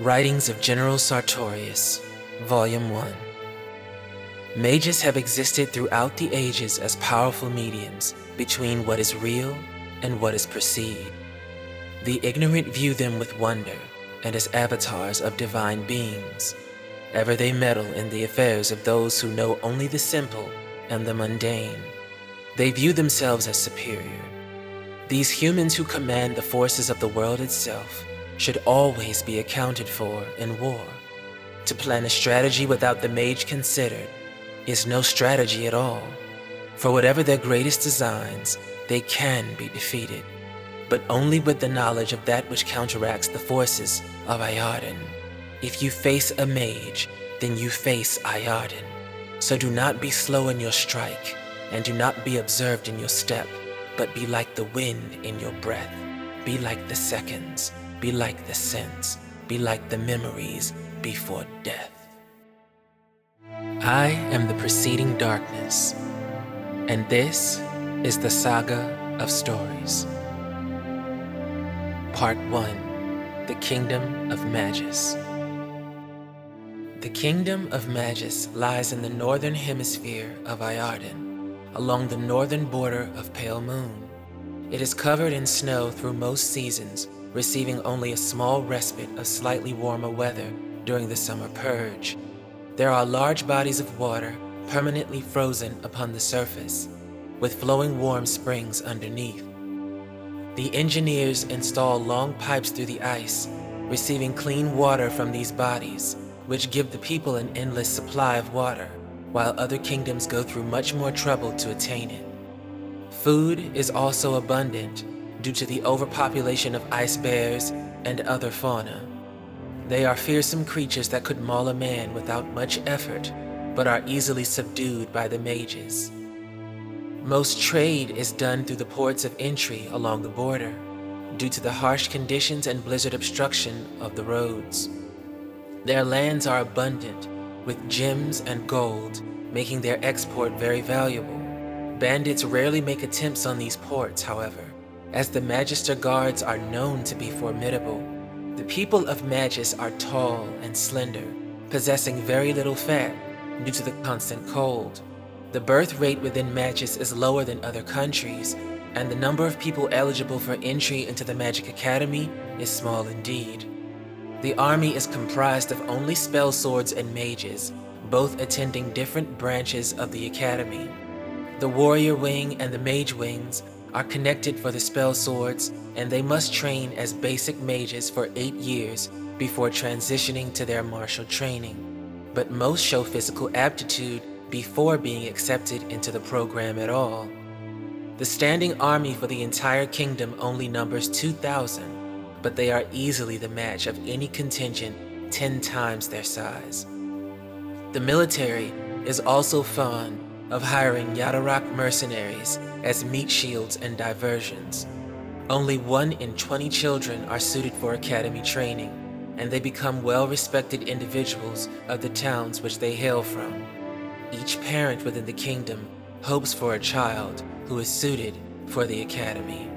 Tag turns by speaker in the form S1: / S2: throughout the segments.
S1: Writings of General Sartorius, Volume 1. Mages have existed throughout the ages as powerful mediums between what is real and what is perceived. The ignorant view them with wonder and as avatars of divine beings. Ever they meddle in the affairs of those who know only the simple and the mundane. They view themselves as superior. These humans who command the forces of the world itself should always be accounted for in war. To plan a strategy without the mage considered is no strategy at all. For whatever their greatest designs, they can be defeated, but only with the knowledge of that which counteracts the forces of Ayarden. If you face a mage, then you face Ayarden. So do not be slow in your strike, and do not be observed in your step, but be like the wind in your breath. Be like the seconds, be like the scents, be like the memories before death. I am the preceding darkness, and this is the saga of stories. Part 1 The Kingdom of Magus. The Kingdom of Magus lies in the northern hemisphere of Ayarden, along the northern border of Pale Moon. It is covered in snow through most seasons, receiving only a small respite of slightly warmer weather during the summer purge. There are large bodies of water permanently frozen upon the surface, with flowing warm springs underneath. The engineers install long pipes through the ice, receiving clean water from these bodies, which give the people an endless supply of water, while other kingdoms go through much more trouble to attain it. Food is also abundant due to the overpopulation of ice bears and other fauna. They are fearsome creatures that could maul a man without much effort, but are easily subdued by the mages. Most trade is done through the ports of entry along the border, due to the harsh conditions and blizzard obstruction of the roads. Their lands are abundant, with gems and gold, making their export very valuable. Bandits rarely make attempts on these ports, however, as the Magister guards are known to be formidable. The people of Magus are tall and slender, possessing very little fat due to the constant cold. The birth rate within Magus is lower than other countries, and the number of people eligible for entry into the Magic Academy is small indeed. The army is comprised of only spell swords and mages, both attending different branches of the academy. The warrior wing and the mage wings are connected for the spell swords, and they must train as basic mages for eight years before transitioning to their martial training. But most show physical aptitude before being accepted into the program at all. The standing army for the entire kingdom only numbers 2,000, but they are easily the match of any contingent 10 times their size. The military is also fond of hiring Yadarak mercenaries as meat shields and diversions. Only one in 20 children are suited for academy training, and they become well respected individuals of the towns which they hail from. Each parent within the kingdom hopes for a child who is suited for the academy.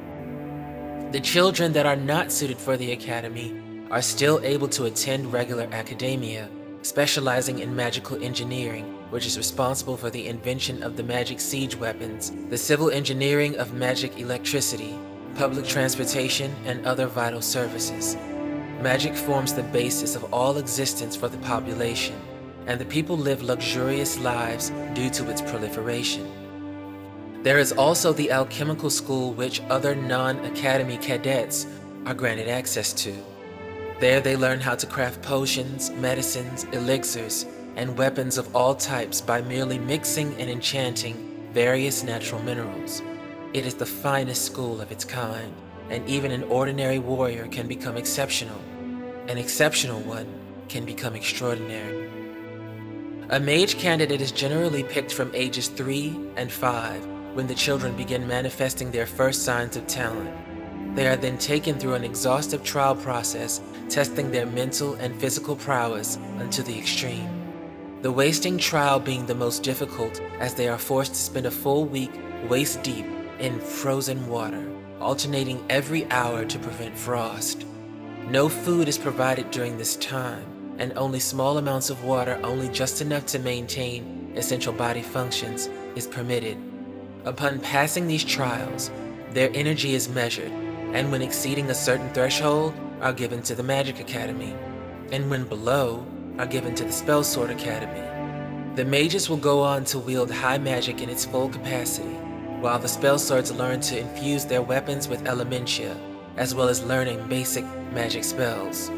S1: The children that are not suited for the academy are still able to attend regular academia, specializing in magical engineering, which is responsible for the invention of the magic siege weapons, the civil engineering of magic electricity, public transportation, and other vital services. Magic forms the basis of all existence for the population and the people live luxurious lives due to its proliferation. There is also the alchemical school which other non-academy cadets are granted access to. There they learn how to craft potions, medicines, elixirs, and weapons of all types by merely mixing and enchanting various natural minerals. It is the finest school of its kind, and even an ordinary warrior can become exceptional. An exceptional one can become extraordinary. A mage candidate is generally picked from ages 3 and 5 when the children begin manifesting their first signs of talent. They are then taken through an exhaustive trial process, testing their mental and physical prowess unto the extreme. The wasting trial being the most difficult as they are forced to spend a full week waist deep in frozen water, alternating every hour to prevent frost. No food is provided during this time, and only small amounts of water, only just enough to maintain essential body functions, is permitted. Upon passing these trials, their energy is measured, and when exceeding a certain threshold, are given to the Magic Academy, and when below, are given to the Spell Sword Academy. The mages will go on to wield high magic in its full capacity, while the spell swords learn to infuse their weapons with elementia, as well as learning basic magic spells.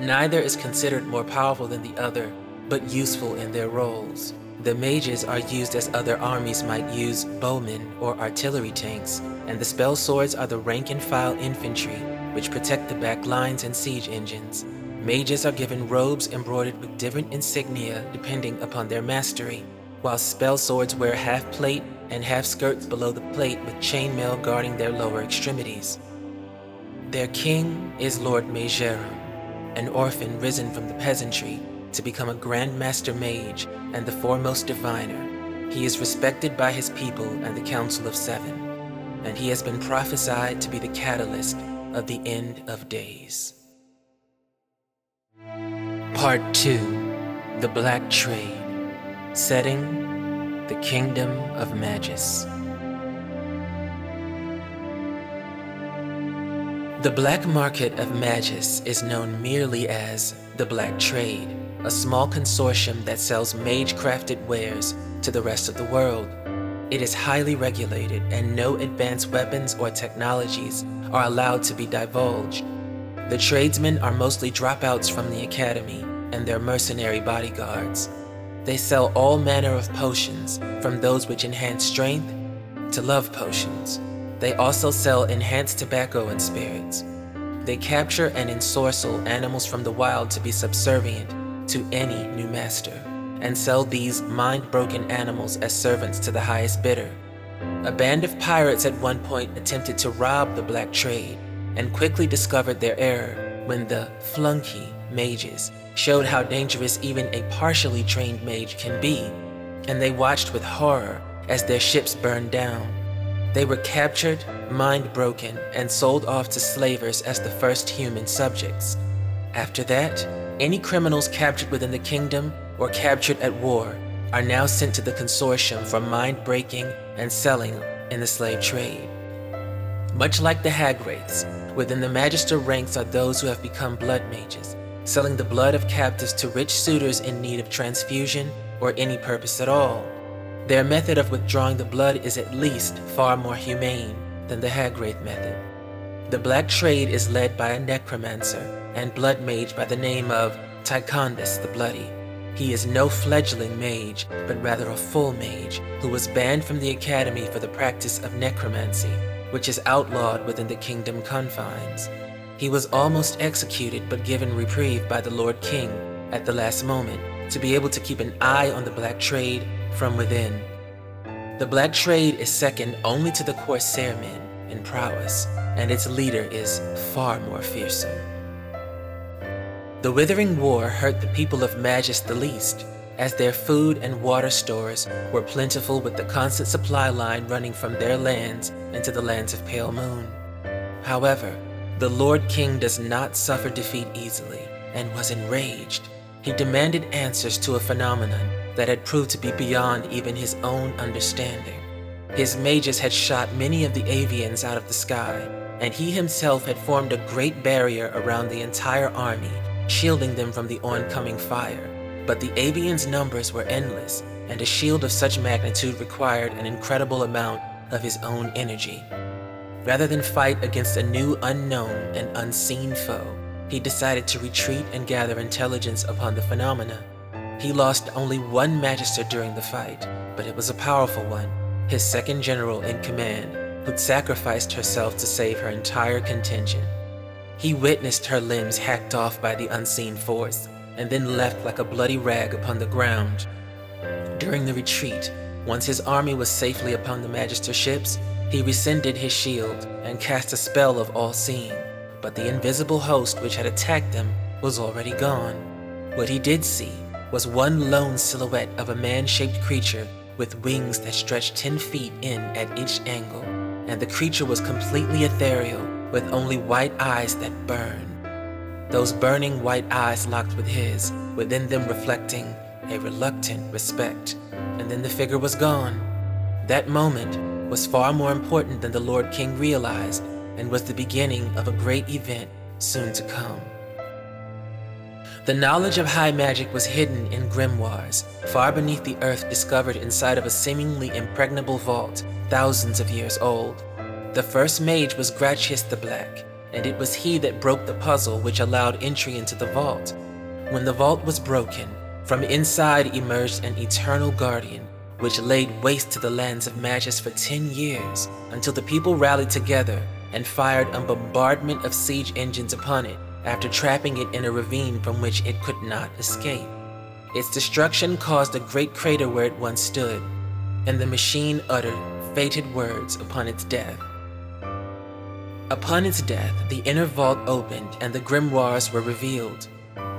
S1: Neither is considered more powerful than the other, but useful in their roles. The mages are used as other armies might use bowmen or artillery tanks, and the spell swords are the rank and file infantry, which protect the back lines and siege engines. Mages are given robes embroidered with different insignia depending upon their mastery, while spell swords wear half plate and half skirts below the plate with chainmail guarding their lower extremities. Their king is Lord Majorum, an orphan risen from the peasantry to become a Grand Master Mage and the foremost diviner. He is respected by his people and the Council of Seven, and he has been prophesied to be the catalyst of the end of days. Part 2 The Black Trade Setting The Kingdom of Magus. The black market of Magus is known merely as the Black Trade, a small consortium that sells mage crafted wares to the rest of the world. It is highly regulated, and no advanced weapons or technologies are allowed to be divulged. The tradesmen are mostly dropouts from the academy and their mercenary bodyguards. They sell all manner of potions, from those which enhance strength to love potions. They also sell enhanced tobacco and spirits. They capture and ensorcel animals from the wild to be subservient to any new master, and sell these mind broken animals as servants to the highest bidder. A band of pirates at one point attempted to rob the black trade and quickly discovered their error when the flunky mages showed how dangerous even a partially trained mage can be, and they watched with horror as their ships burned down. They were captured, mind broken, and sold off to slavers as the first human subjects. After that, any criminals captured within the kingdom or captured at war are now sent to the consortium for mind breaking and selling in the slave trade. Much like the Hagwraiths, within the Magister ranks are those who have become blood mages, selling the blood of captives to rich suitors in need of transfusion or any purpose at all. Their method of withdrawing the blood is at least far more humane than the Hagwraith method. The black trade is led by a necromancer and blood mage by the name of Tychondus the Bloody. He is no fledgling mage, but rather a full mage who was banned from the academy for the practice of necromancy, which is outlawed within the kingdom confines. He was almost executed but given reprieve by the Lord King at the last moment to be able to keep an eye on the black trade from within. The Black Trade is second only to the Corsairmen in prowess, and its leader is far more fearsome. The Withering War hurt the people of Magus the least, as their food and water stores were plentiful with the constant supply line running from their lands into the lands of Pale Moon. However, the Lord King does not suffer defeat easily and was enraged. He demanded answers to a phenomenon that had proved to be beyond even his own understanding. His mages had shot many of the avians out of the sky, and he himself had formed a great barrier around the entire army, shielding them from the oncoming fire. But the avians' numbers were endless, and a shield of such magnitude required an incredible amount of his own energy. Rather than fight against a new unknown and unseen foe, he decided to retreat and gather intelligence upon the phenomena. He lost only one magister during the fight, but it was a powerful one, his second general in command, who'd sacrificed herself to save her entire contingent. He witnessed her limbs hacked off by the unseen force, and then left like a bloody rag upon the ground. During the retreat, once his army was safely upon the Magister ships, he rescinded his shield and cast a spell of all seeing, but the invisible host which had attacked them was already gone. What he did see was one lone silhouette of a man shaped creature with wings that stretched 10 feet in at each angle, and the creature was completely ethereal with only white eyes that burn. Those burning white eyes locked with his, within them reflecting a reluctant respect. And then the figure was gone. That moment was far more important than the Lord King realized and was the beginning of a great event soon to come. The knowledge of high magic was hidden in grimoires, far beneath the earth discovered inside of a seemingly impregnable vault, thousands of years old. The first mage was Gratius the Black, and it was he that broke the puzzle which allowed entry into the vault. When the vault was broken, from inside emerged an eternal guardian, which laid waste to the lands of Magus for ten years, until the people rallied together and fired a bombardment of siege engines upon it after trapping it in a ravine from which it could not escape. Its destruction caused a great crater where it once stood, and the machine uttered fated words upon its death. Upon its death, the inner vault opened and the grimoires were revealed.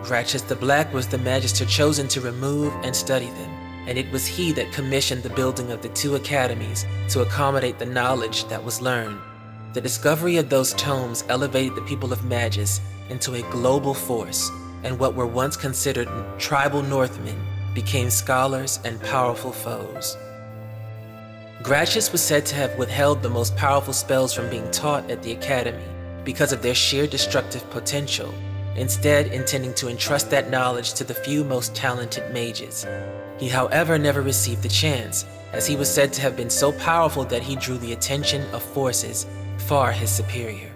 S1: Gratius the Black was the magister chosen to remove and study them, and it was he that commissioned the building of the two academies to accommodate the knowledge that was learned. The discovery of those tomes elevated the people of Magus into a global force, and what were once considered tribal Northmen became scholars and powerful foes. Gratius was said to have withheld the most powerful spells from being taught at the academy because of their sheer destructive potential, instead intending to entrust that knowledge to the few most talented mages. He, however, never received the chance, as he was said to have been so powerful that he drew the attention of forces far his superior.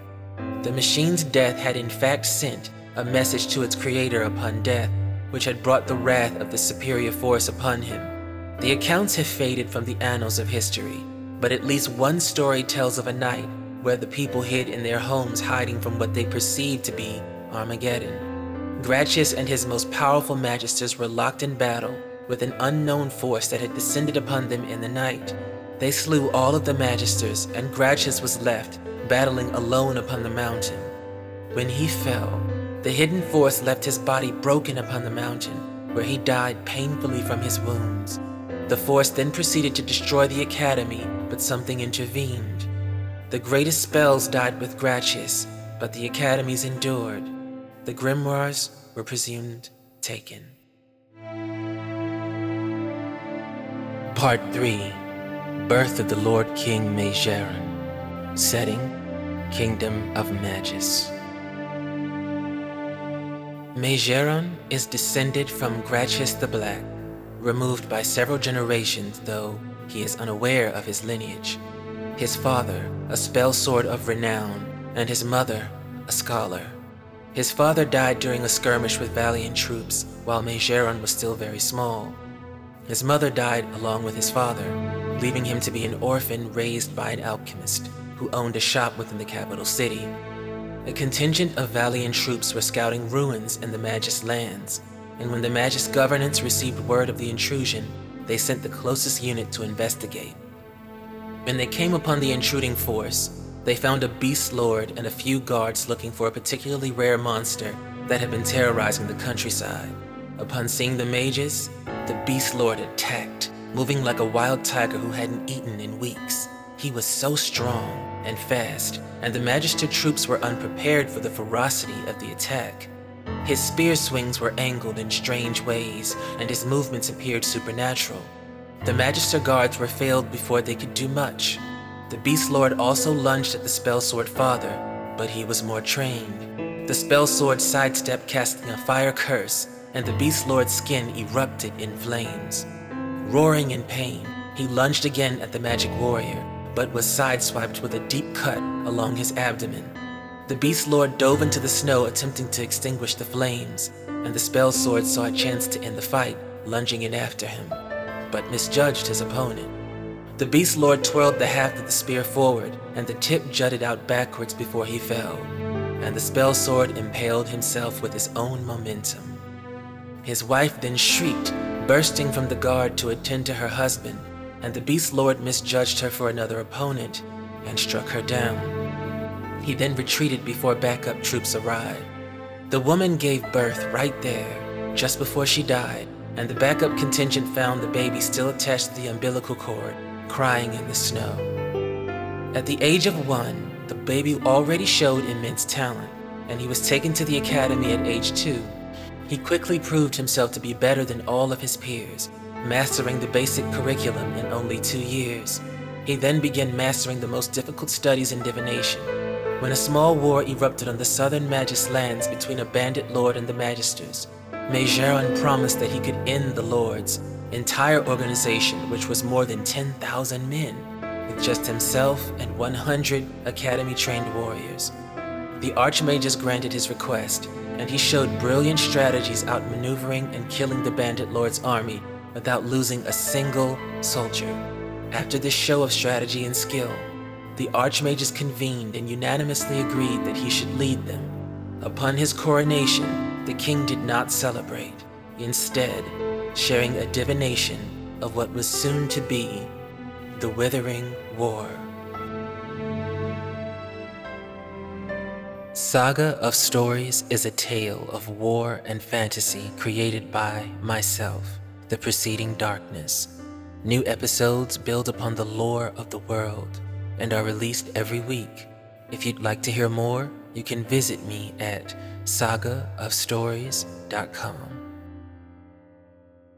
S1: The machine's death had in fact sent a message to its creator upon death, which had brought the wrath of the superior force upon him. The accounts have faded from the annals of history, but at least one story tells of a night where the people hid in their homes hiding from what they perceived to be Armageddon. Gratius and his most powerful magisters were locked in battle with an unknown force that had descended upon them in the night. They slew all of the magisters, and Gratius was left, battling alone upon the mountain. When he fell, the hidden force left his body broken upon the mountain, where he died painfully from his wounds. The force then proceeded to destroy the academy, but something intervened. The greatest spells died with Gratius, but the academies endured. The grimoires were presumed taken. Part 3 Birth of the Lord King Mageron. Setting Kingdom of Magus. Mageron is descended from Gratius the Black, removed by several generations, though he is unaware of his lineage. His father, a spell sword of renown, and his mother, a scholar. His father died during a skirmish with valiant troops while Mageron was still very small. His mother died along with his father, leaving him to be an orphan raised by an alchemist who owned a shop within the capital city. A contingent of valiant troops were scouting ruins in the Magus lands, and when the Magus governance received word of the intrusion, they sent the closest unit to investigate. When they came upon the intruding force, they found a beast lord and a few guards looking for a particularly rare monster that had been terrorizing the countryside. Upon seeing the mages, the beast lord attacked, moving like a wild tiger who hadn't eaten in weeks. He was so strong and fast, and the Magister troops were unprepared for the ferocity of the attack. His spear swings were angled in strange ways, and his movements appeared supernatural. The Magister guards were failed before they could do much. The Beast Lord also lunged at the Spell Sword father, but he was more trained. The Spell Sword sidestepped, casting a fire curse, and the Beast Lord's skin erupted in flames. Roaring in pain, he lunged again at the Magic Warrior, but was sideswiped with a deep cut along his abdomen. The Beast Lord dove into the snow attempting to extinguish the flames, and the Spell Sword saw a chance to end the fight, lunging in after him, but misjudged his opponent. The Beast Lord twirled the haft of the spear forward, and the tip jutted out backwards before he fell, and the Spell Sword impaled himself with his own momentum. His wife then shrieked, bursting from the guard to attend to her husband, and the Beast Lord misjudged her for another opponent and struck her down. He then retreated before backup troops arrived. The woman gave birth right there, just before she died, and the backup contingent found the baby still attached to the umbilical cord, crying in the snow. At the age of one, the baby already showed immense talent. and he was taken to the academy at age two. He quickly proved himself to be better than all of his peers, mastering the basic curriculum in only two years. He then began mastering the most difficult studies in divination. When a small war erupted on the southern Magus lands between a bandit lord and the Magisters, Majoran promised that he could end the lords' entire organization, which was more than 10,000 men, with just himself and 100 academy-trained warriors. The Archmages granted his request, and he showed brilliant strategies outmaneuvering and killing the bandit lord's army without losing a single soldier. After this show of strategy and skill, the archmages convened and unanimously agreed that he should lead them. Upon his coronation, the king did not celebrate, instead, sharing a divination of what was soon to be the Withering War. Saga of Stories is a tale of war and fantasy created by myself, the preceding darkness. New episodes build upon the lore of the world and are released every week. If you'd like to hear more, you can visit me at sagaofstories.com.